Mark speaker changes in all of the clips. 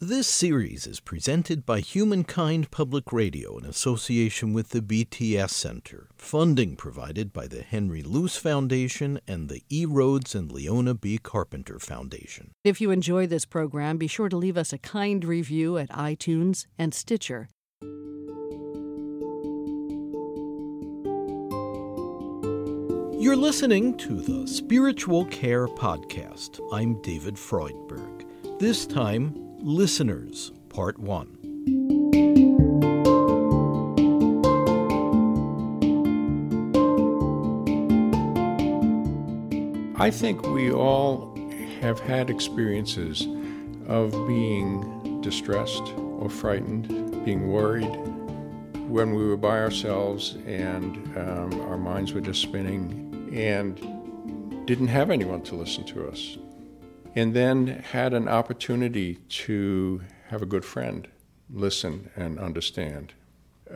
Speaker 1: This series is presented by Humankind Public Radio in association with the BTS Center, funding provided by the Henry Luce Foundation and the E. Rhodes and Leona B. Carpenter Foundation.
Speaker 2: If you enjoy this program, be sure to leave us a kind review at iTunes and Stitcher.
Speaker 1: You're listening to the Spiritual Care Podcast. I'm David Freudberg. This time, Listeners, Part 1.
Speaker 3: I think we all have had experiences of being distressed or frightened, being worried when we were by ourselves and um, our minds were just spinning and didn't have anyone to listen to us and then had an opportunity to have a good friend listen and understand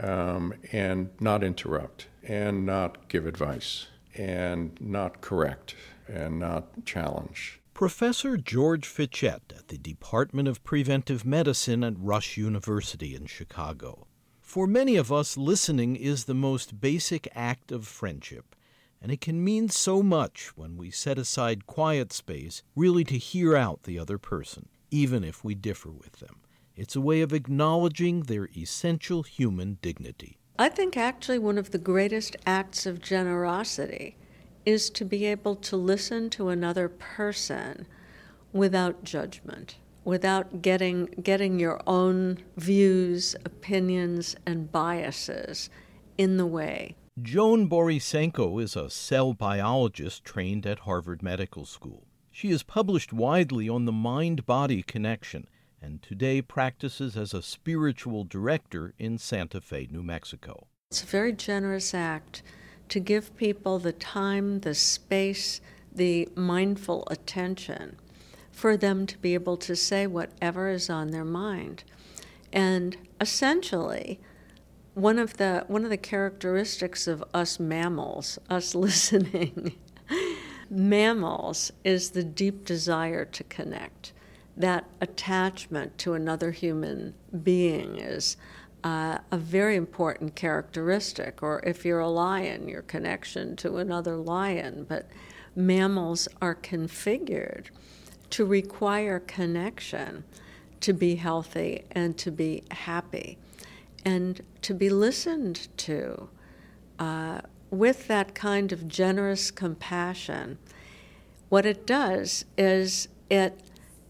Speaker 3: um, and not interrupt and not give advice and not correct and not challenge.
Speaker 1: Professor George Fitchett at the Department of Preventive Medicine at Rush University in Chicago. For many of us, listening is the most basic act of friendship and it can mean so much when we set aside quiet space really to hear out the other person, even if we differ with them. It's a way of acknowledging their essential human dignity.
Speaker 4: I think actually one of the greatest acts of generosity is to be able to listen to another person without judgment, without getting, getting your own views, opinions, and biases in the way.
Speaker 1: Joan Borysenko is a cell biologist trained at Harvard Medical School. She has published widely on the mind body connection and today practices as a spiritual director in Santa Fe, New Mexico.
Speaker 4: It's a very generous act to give people the time, the space, the mindful attention for them to be able to say whatever is on their mind. And essentially, one of the one of the characteristics of us mammals, us listening mammals, is the deep desire to connect. That attachment to another human being is uh, a very important characteristic. Or if you're a lion, your connection to another lion. But mammals are configured to require connection to be healthy and to be happy and to be listened to uh, with that kind of generous compassion, what it does is it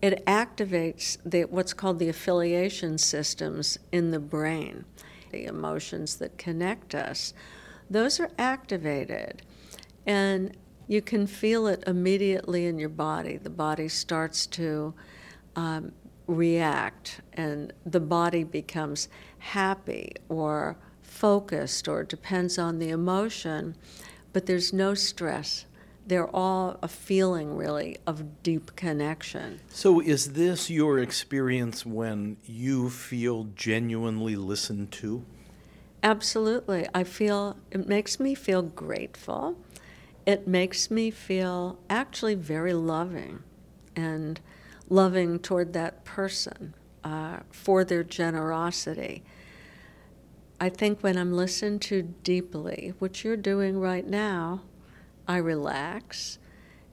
Speaker 4: it activates the, what's called the affiliation systems in the brain, the emotions that connect us. Those are activated, and you can feel it immediately in your body. The body starts to um, react, and the body becomes happy or focused or depends on the emotion, but there's no stress. They're all a feeling, really, of deep connection.
Speaker 1: So, is this your experience when you feel genuinely listened to?
Speaker 4: Absolutely. I feel it makes me feel grateful. It makes me feel actually very loving and loving toward that person uh, for their generosity. I think when I'm listened to deeply, which you're doing right now, I relax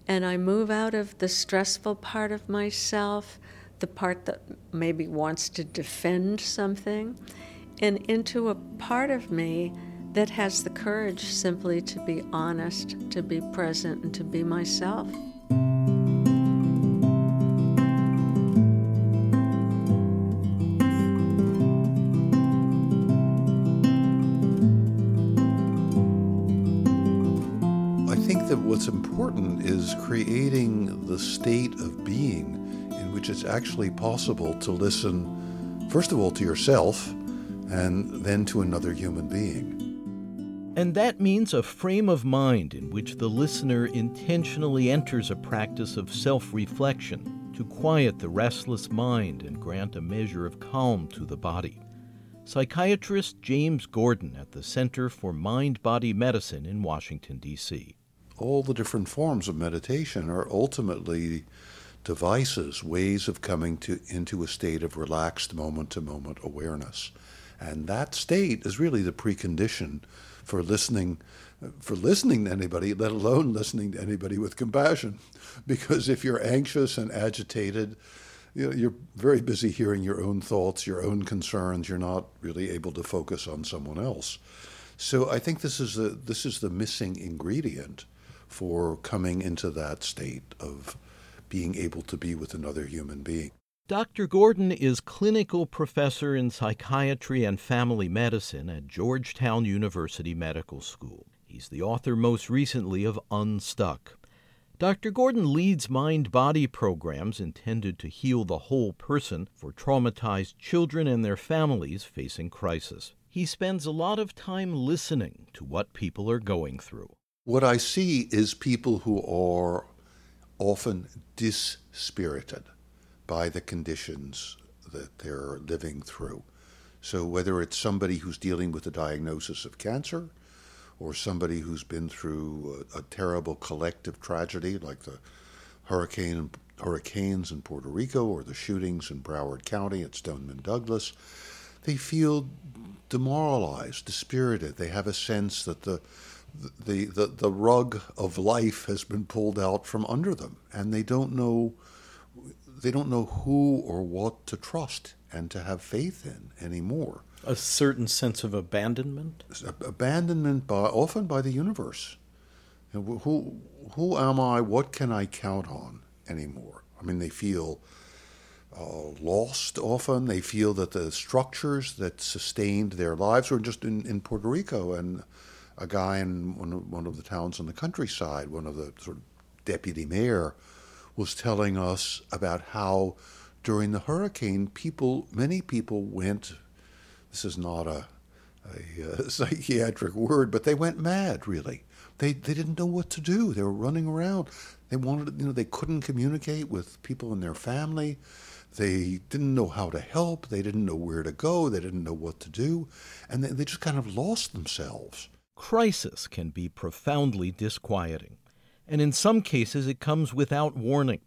Speaker 4: and I move out of the stressful part of myself, the part that maybe wants to defend something, and into a part of me that has the courage simply to be honest, to be present, and to be myself.
Speaker 5: What's important is creating the state of being in which it's actually possible to listen, first of all, to yourself and then to another human being.
Speaker 1: And that means a frame of mind in which the listener intentionally enters a practice of self reflection to quiet the restless mind and grant a measure of calm to the body. Psychiatrist James Gordon at the Center for Mind Body Medicine in Washington, D.C
Speaker 5: all the different forms of meditation are ultimately devices, ways of coming to into a state of relaxed moment to moment awareness. And that state is really the precondition for listening for listening to anybody, let alone listening to anybody with compassion. Because if you're anxious and agitated, you know, you're very busy hearing your own thoughts, your own concerns. You're not really able to focus on someone else. So I think this is the this is the missing ingredient for coming into that state of being able to be with another human being.
Speaker 1: Dr. Gordon is clinical professor in psychiatry and family medicine at Georgetown University Medical School. He's the author most recently of Unstuck. Dr. Gordon leads mind body programs intended to heal the whole person for traumatized children and their families facing crisis. He spends a lot of time listening to what people are going through.
Speaker 5: What I see is people who are often dispirited by the conditions that they're living through. So, whether it's somebody who's dealing with a diagnosis of cancer, or somebody who's been through a, a terrible collective tragedy like the hurricane hurricanes in Puerto Rico or the shootings in Broward County at Stoneman Douglas, they feel demoralized, dispirited. They have a sense that the the, the, the rug of life has been pulled out from under them, and they don't know they don't know who or what to trust and to have faith in anymore.
Speaker 1: A certain sense of abandonment.
Speaker 5: Abandonment by often by the universe. Who who am I? What can I count on anymore? I mean, they feel uh, lost often. They feel that the structures that sustained their lives were just in, in Puerto Rico and a guy in one of, one of the towns in the countryside, one of the sort of deputy mayor, was telling us about how during the hurricane, people, many people went. This is not a, a, a uh, psychiatric word, but they went mad. Really, they they didn't know what to do. They were running around. They wanted, you know, they couldn't communicate with people in their family. They didn't know how to help. They didn't know where to go. They didn't know what to do, and they, they just kind of lost themselves.
Speaker 1: Crisis can be profoundly disquieting, and in some cases it comes without warning,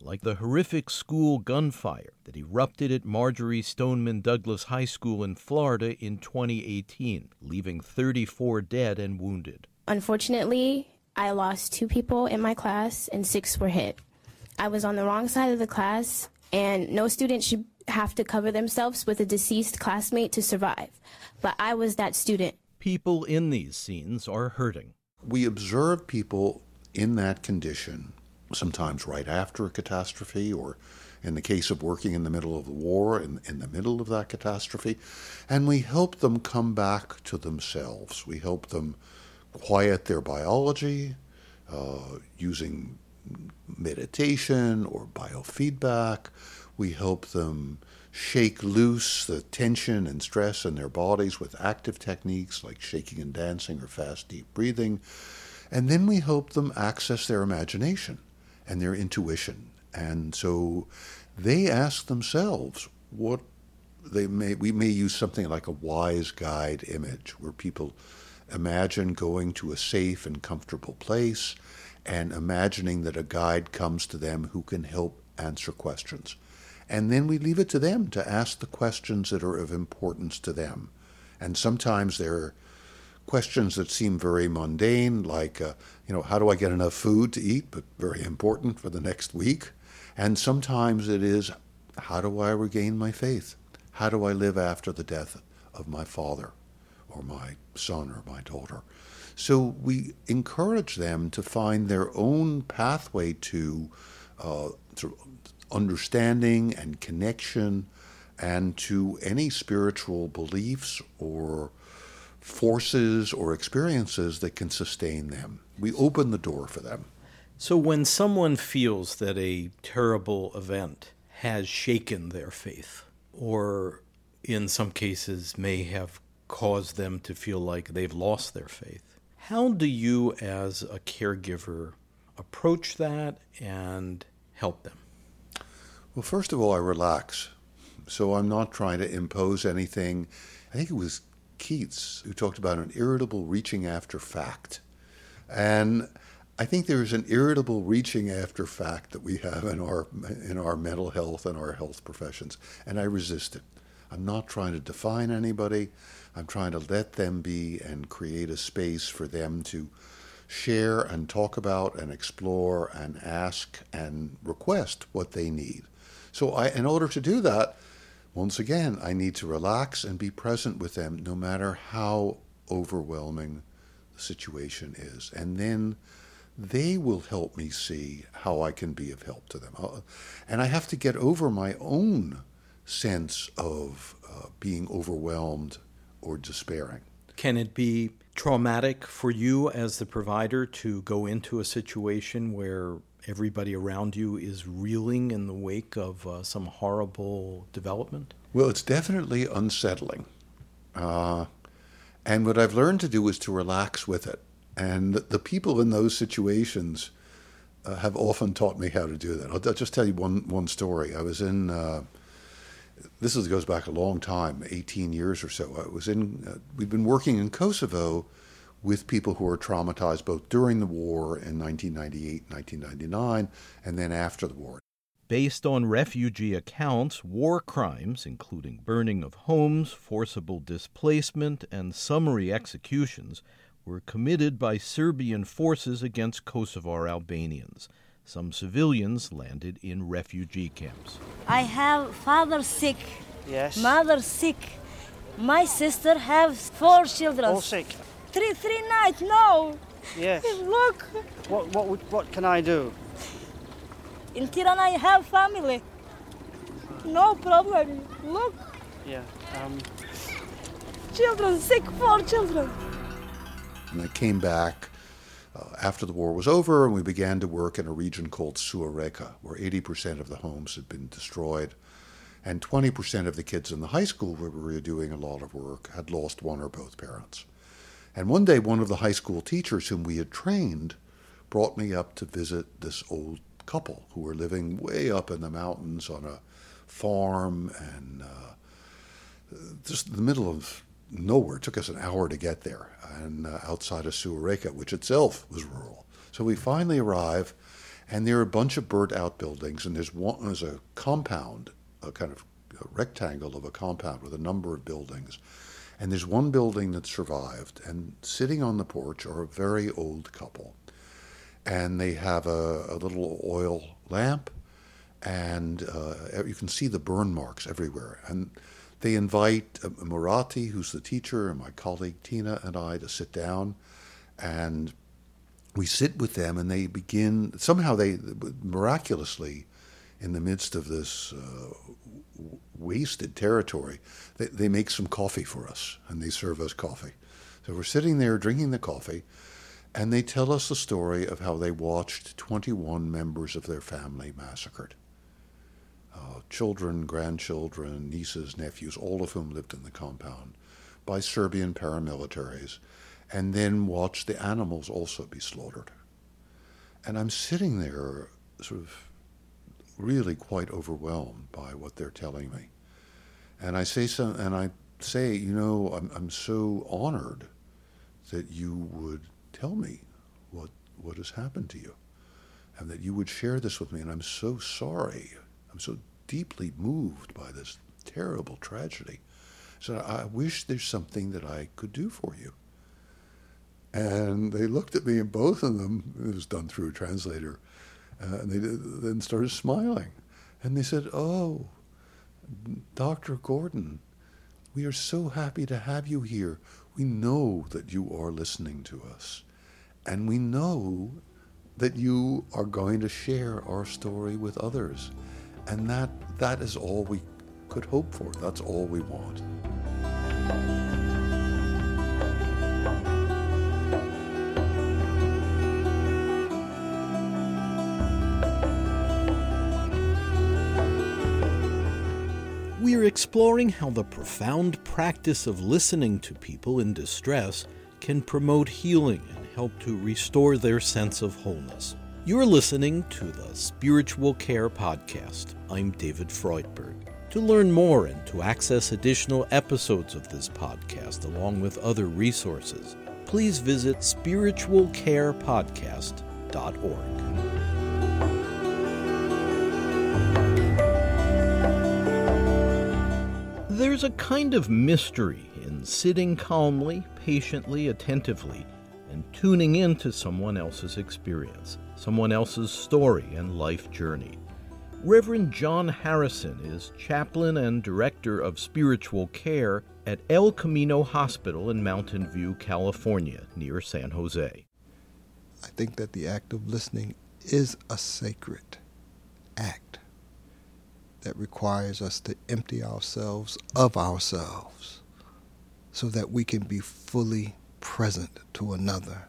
Speaker 1: like the horrific school gunfire that erupted at Marjory Stoneman Douglas High School in Florida in 2018, leaving 34 dead and wounded.
Speaker 6: Unfortunately, I lost two people in my class and six were hit. I was on the wrong side of the class, and no student should have to cover themselves with a deceased classmate to survive. But I was that student
Speaker 1: people in these scenes are hurting.
Speaker 5: We observe people in that condition, sometimes right after a catastrophe, or in the case of working in the middle of the war, in, in the middle of that catastrophe, and we help them come back to themselves. We help them quiet their biology uh, using meditation or biofeedback. We help them shake loose the tension and stress in their bodies with active techniques like shaking and dancing or fast, deep breathing. And then we help them access their imagination and their intuition. And so they ask themselves what they may, we may use something like a wise guide image where people imagine going to a safe and comfortable place and imagining that a guide comes to them who can help answer questions. And then we leave it to them to ask the questions that are of importance to them. And sometimes there are questions that seem very mundane, like, uh, you know, how do I get enough food to eat, but very important for the next week. And sometimes it is, how do I regain my faith? How do I live after the death of my father or my son or my daughter? So we encourage them to find their own pathway to uh, understanding and connection and to any spiritual beliefs or forces or experiences that can sustain them. We open the door for them.
Speaker 1: So when someone feels that a terrible event has shaken their faith, or in some cases may have caused them to feel like they've lost their faith, how do you, as a caregiver, approach that and help them?
Speaker 5: Well, first of all, I relax. So I'm not trying to impose anything. I think it was Keats who talked about an irritable reaching after fact. And I think there's an irritable reaching after fact that we have in our in our mental health and our health professions, and I resist it. I'm not trying to define anybody. I'm trying to let them be and create a space for them to share and talk about and explore and ask and request what they need. So I in order to do that, once again, I need to relax and be present with them no matter how overwhelming the situation is. And then they will help me see how I can be of help to them. Uh, and I have to get over my own sense of uh, being overwhelmed or despairing.
Speaker 1: Can it be traumatic for you as the provider to go into a situation where everybody around you is reeling in the wake of uh, some horrible development?
Speaker 5: Well, it's definitely unsettling. Uh, and what I've learned to do is to relax with it. And the people in those situations uh, have often taught me how to do that. I'll, I'll, just tell you one, one story. I was in, uh, this is, goes back a long time, 18 years or so. I was in, uh, we've been working in Kosovo with people who were traumatized both during the war in 1998, 1999, and then after the war.
Speaker 1: Based on refugee accounts, war crimes, including burning of homes, forcible displacement, and summary executions, were committed by Serbian forces against Kosovar Albanians. Some civilians landed in refugee camps.
Speaker 7: I have father sick,
Speaker 8: yes.
Speaker 7: mother sick. My sister has four children.
Speaker 8: All sick.
Speaker 7: Three three nights. No.
Speaker 8: Yes.
Speaker 7: Look.
Speaker 8: What what what can I do?
Speaker 7: In Tirana, I have family. No problem. Look.
Speaker 8: Yeah. Um.
Speaker 7: Children sick. Four children.
Speaker 5: And I came back uh, after the war was over, and we began to work in a region called Suhareka, where 80% of the homes had been destroyed, and 20% of the kids in the high school where we were doing a lot of work had lost one or both parents. And one day, one of the high school teachers whom we had trained brought me up to visit this old couple who were living way up in the mountains on a farm and uh, just the middle of nowhere. It took us an hour to get there, and uh, outside of Suhareka, which itself was rural. So we finally arrive, and there are a bunch of burnt out buildings, and there's one there's a compound, a kind of a rectangle of a compound with a number of buildings. And there's one building that survived, and sitting on the porch are a very old couple. And they have a, a little oil lamp, and uh, you can see the burn marks everywhere. And they invite uh, Murati, who's the teacher, and my colleague Tina and I to sit down, and we sit with them, and they begin somehow they miraculously, in the midst of this uh, wasted territory, they, they make some coffee for us, and they serve us coffee. So we're sitting there drinking the coffee, and they tell us the story of how they watched 21 members of their family massacred uh, children, grandchildren, nieces, nephews, all of whom lived in the compound, by Serbian paramilitaries, and then watched the animals also be slaughtered. And I'm sitting there, sort of really quite overwhelmed by what they're telling me. And I say some, and I say, you know, I'm, I'm so honored that you would tell me what what has happened to you, and that you would share this with me. And I'm so sorry I'm so deeply moved by this terrible tragedy. So I wish there's something that I could do for you. And they looked at me, and both of them, it was done through a translator, uh, and they then started smiling. And they said, Oh, Dr. Gordon, we are so happy to have you here. We know that you are listening to us. And we know that you are going to share our story with others. And that, that is all we could hope for. That's all we want.
Speaker 1: We're exploring how the profound practice of listening to people in distress can promote healing and help to restore their sense of wholeness. You're listening to the Spiritual Care Podcast. I'm David Freudberg. To learn more and to access additional episodes of this podcast, along with other resources, please visit spiritualcarepodcast.com There's a kind of mystery in sitting calmly, patiently, attentively, and tuning in to someone else's experience, someone else's story and life journey. Reverend John Harrison is chaplain and director of spiritual care at El Camino Hospital in Mountain View, California, near San Jose.
Speaker 9: I think that the act of listening is a sacred act that requires us to empty ourselves of ourselves so that we can be fully present to another.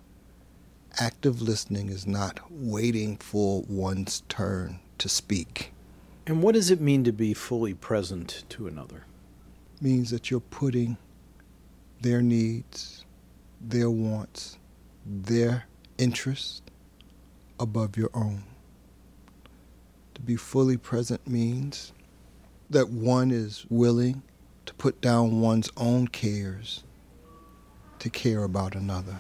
Speaker 9: Active listening is not waiting for one's turn to speak.
Speaker 10: And what does it mean to be fully present to another?
Speaker 9: It means that you're putting their needs, their wants, their interests above your own. To be fully present means that one is willing to put down one's own cares to care about another.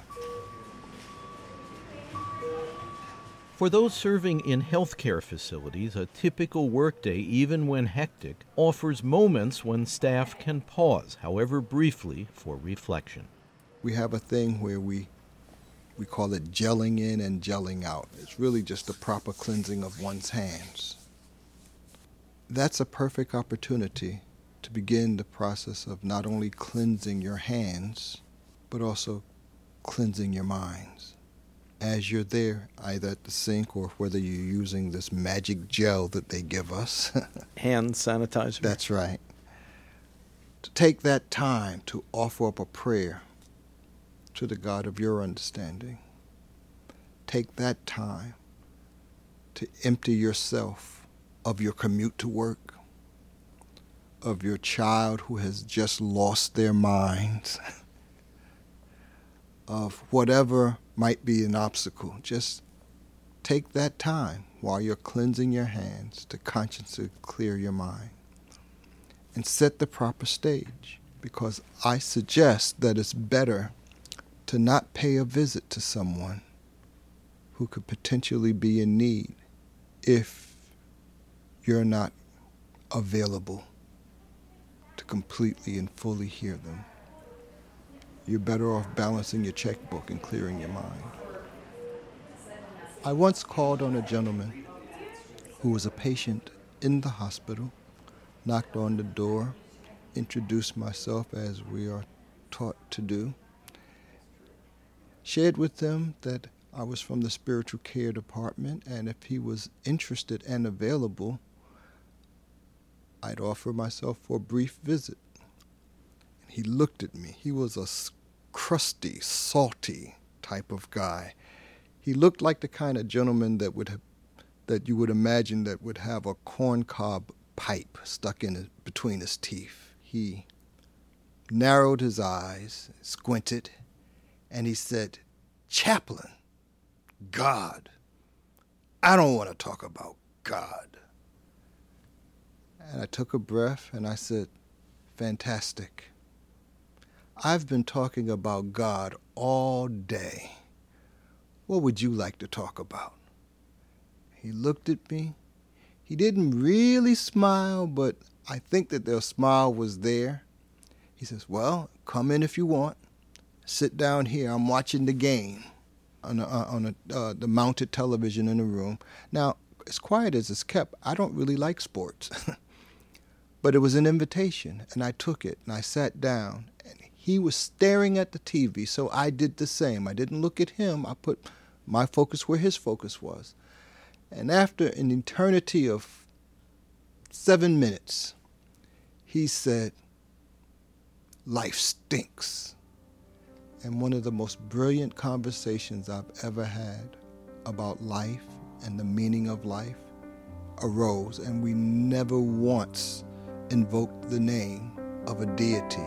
Speaker 1: For those serving in healthcare facilities, a typical workday, even when hectic, offers moments when staff can pause, however briefly, for reflection.
Speaker 9: We have a thing where we we call it gelling in and gelling out. It's really just the proper cleansing of one's hands. That's a perfect opportunity to begin the process of not only cleansing your hands, but also cleansing your minds. As you're there, either at the sink or whether you're using this magic gel that they give us.
Speaker 10: Hand sanitizer.
Speaker 9: That's right. To take that time to offer up a prayer to the God of your understanding. Take that time to empty yourself of your commute to work, of your child who has just lost their minds, of whatever might be an obstacle. Just take that time while you're cleansing your hands to consciously clear your mind and set the proper stage because I suggest that it's better to not pay a visit to someone who could potentially be in need if you're not available to completely and fully hear them. You're better off balancing your checkbook and clearing your mind. I once called on a gentleman who was a patient in the hospital, knocked on the door, introduced myself as we are taught to do, shared with them that I was from the spiritual care department, and if he was interested and available, I'd offer myself for a brief visit. And he looked at me. He was a crusty, salty type of guy. He looked like the kind of gentleman that would have, that you would imagine that would have a corncob pipe stuck in between his teeth. He narrowed his eyes, squinted, and he said, Chaplain, God. I don't want to talk about God. And I took a breath and I said, Fantastic. I've been talking about God all day. What would you like to talk about? He looked at me. He didn't really smile, but I think that the smile was there. He says, Well, come in if you want sit down here. I'm watching the game on, a, uh, on a, uh, the mounted television in the room. Now, as quiet as it's kept, I don't really like sports. but it was an invitation, and I took it, and I sat down. And he was staring at the TV, so I did the same. I didn't look at him, I put my focus where his focus was. And after an eternity of seven minutes, he said, Life stinks and one of the most brilliant conversations I've ever had about life and the meaning of life arose, and we never once invoked the name of a deity.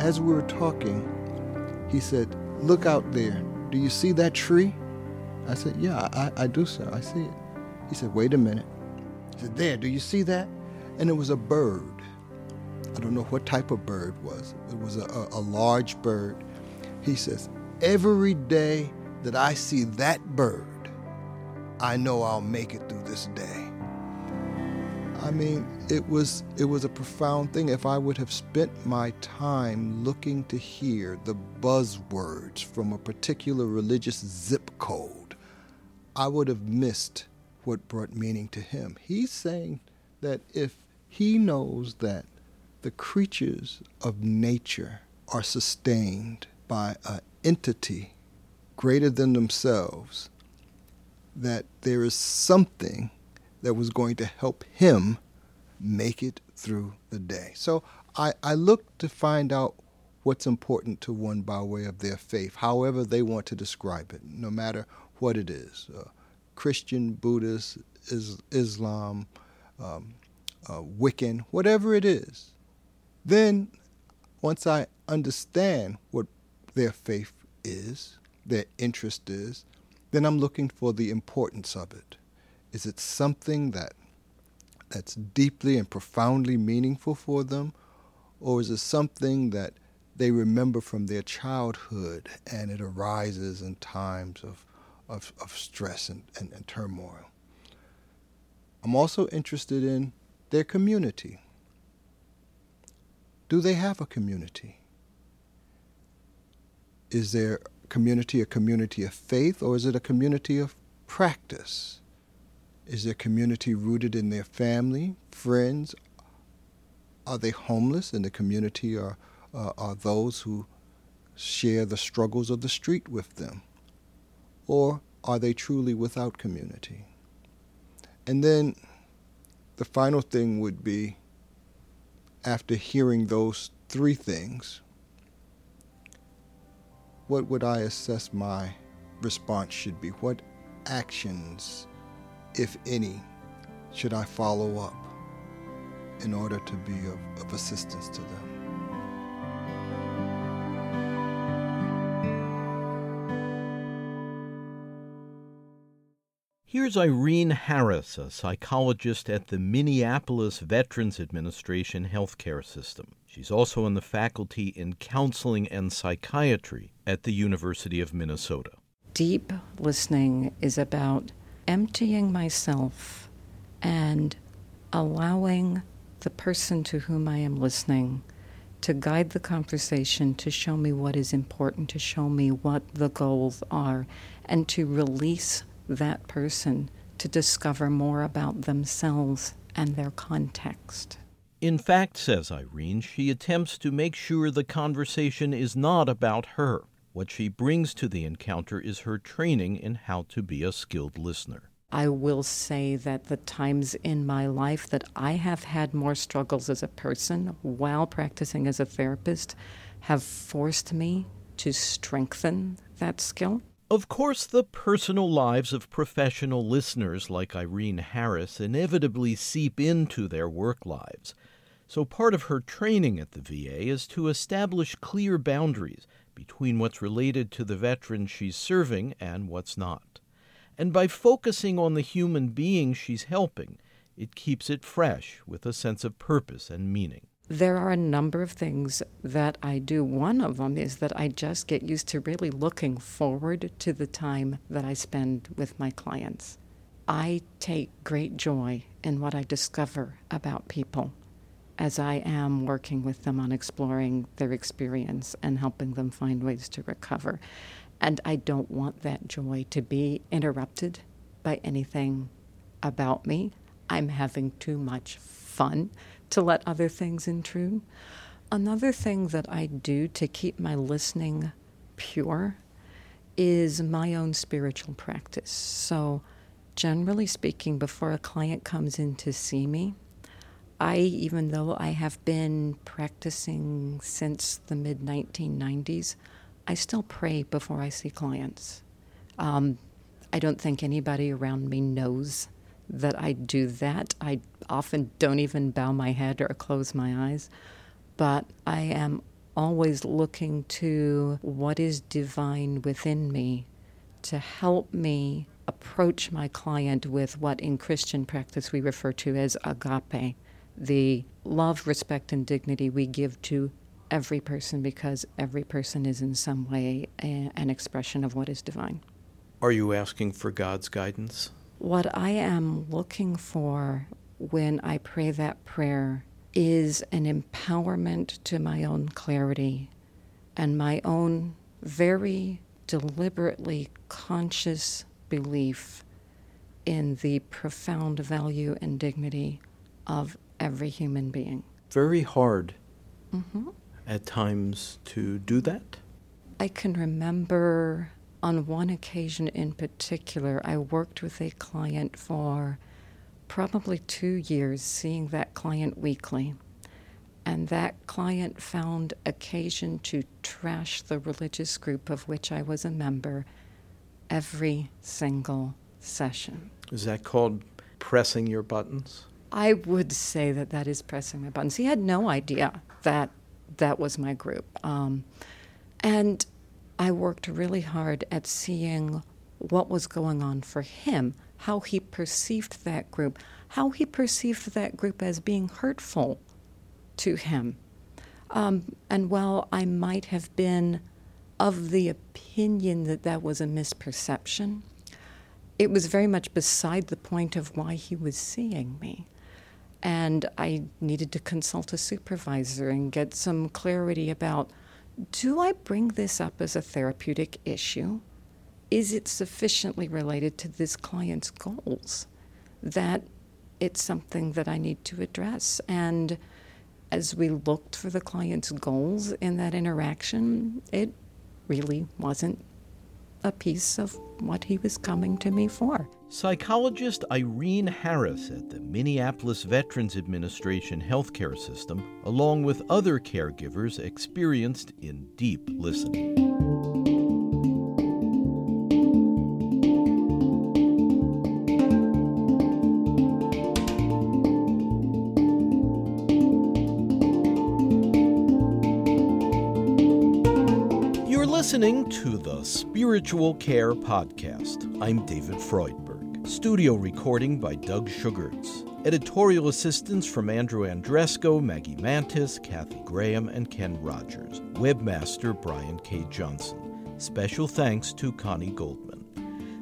Speaker 9: As we were talking, he said, Look out there. Do you see that tree? I said, Yeah, I, I do, sir. I see it. He said, Wait a minute. Said, There, do you see that? And it was a bird. I don't know what type of bird it was. It was a, a, a large bird. He says, Every day that I see that bird, I know I'll make it through this day. I mean, it was it was a profound thing. If I would have spent my time looking to hear the buzzwords from a particular religious zip code, I would have missed what brought meaning to him. He's saying that if he knows that the creatures of nature are sustained by an entity greater than themselves, that there is something that was going to help him make it through the day. So I, I look to find out what's important to one by way of their faith, however they want to describe it, no matter what it is uh, Christian, Buddhist, is, Islam, um, uh, Wiccan, whatever it is. Then, once I understand what their faith is, their interest is, then I'm looking for the importance of it. Is it something that that's deeply and profoundly meaningful for them, or is it something that they remember from their childhood and it arises in times of, of, of stress and, and, and turmoil? I'm also interested in their community. Do they have a community? Is their community a community of faith or is it a community of practice? Is their community rooted in their family, friends? Are they homeless in the community or uh, are those who share the struggles of the street with them? Or are they truly without community? And then the final thing would be after hearing those three things, what would I assess my response should be? What actions, if any, should I follow up in order to be of, of assistance to them?
Speaker 1: Here's Irene Harris, a psychologist at the Minneapolis Veterans Administration healthcare system. She's also on the faculty in counseling and psychiatry at the University of Minnesota.
Speaker 11: Deep listening is about emptying myself and allowing the person to whom I am listening to guide the conversation, to show me what is important, to show me what the goals are, and to release that person to discover more about themselves and their context.
Speaker 1: In fact, says Irene, she attempts to make sure the conversation is not about her. What she brings to the encounter is her training in how to be a skilled listener.
Speaker 11: I will say that the times in my life that I have had more struggles as a person while practicing as a therapist have forced me to strengthen that skill.
Speaker 1: Of course, the personal lives of professional listeners like Irene Harris inevitably seep into their work lives. So, part of her training at the VA is to establish clear boundaries between what's related to the veteran she's serving and what's not. And by focusing on the human being she's helping, it keeps it fresh with a sense of purpose and meaning.
Speaker 11: There are a number of things that I do. One of them is that I just get used to really looking forward to the time that I spend with my clients. I take great joy in what I discover about people as I am working with them on exploring their experience and helping them find ways to recover. And I don't want that joy to be interrupted by anything about me. I'm having too much fun to let other things intrude. Another thing that I do to keep my listening pure is my own spiritual practice. So, generally speaking, before a client comes in to see me, I, even though I have been practicing since the mid 1990s, I still pray before I see clients. Um, I don't think anybody around me knows that I do that. I often don't even bow my head or close my eyes, but I am always looking to what is divine within me to help me approach my client with what in Christian practice we refer to as agape, the love, respect, and dignity we give to every person because every person is in some way a, an expression of what is divine.
Speaker 1: Are you asking for God's guidance?
Speaker 11: What I am looking for when I pray that prayer is an empowerment to my own clarity and my own very deliberately conscious belief in the profound value and dignity of every human being.
Speaker 1: Very hard
Speaker 11: mm-hmm.
Speaker 1: at times to do that?
Speaker 11: I can remember on one occasion in particular, I worked with a client for probably two years, seeing that client weekly. And that client found occasion to trash the religious group of which I was a member every single session.
Speaker 1: Is that called pressing your buttons?
Speaker 11: I would say that that is pressing my buttons. He had no idea that that was my group. Um, and I worked really hard at seeing what was going on for him, how he perceived that group, how he perceived that group as being hurtful to him. Um, and while I might have been of the opinion that that was a misperception, it was very much beside the point of why he was seeing me. And I needed to consult a supervisor and get some clarity about do I bring this up as a therapeutic issue? Is it sufficiently related to this client's goals that it's something that I need to address? And as we looked for the client's goals in that interaction, it really wasn't a piece of what he was coming to me for.
Speaker 1: Psychologist Irene Harris at the Minneapolis Veterans Administration healthcare system, along with other caregivers experienced in deep listening. Listening to the Spiritual Care Podcast. I'm David Freudberg. Studio recording by Doug Sugarts. Editorial assistance from Andrew Andresco, Maggie Mantis, Kathy Graham, and Ken Rogers. Webmaster Brian K. Johnson. Special thanks to Connie Goldman.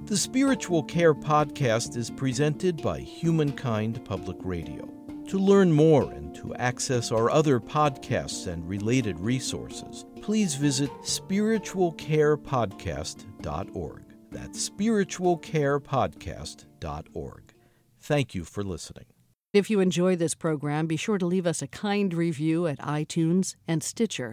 Speaker 1: The Spiritual Care Podcast is presented by Humankind Public Radio. To learn more and to access our other podcasts and related resources, please visit spiritualcarepodcast.org. That's spiritualcarepodcast.org. Thank you for listening.
Speaker 2: If you enjoy this program, be sure to leave us a kind review at iTunes and Stitcher.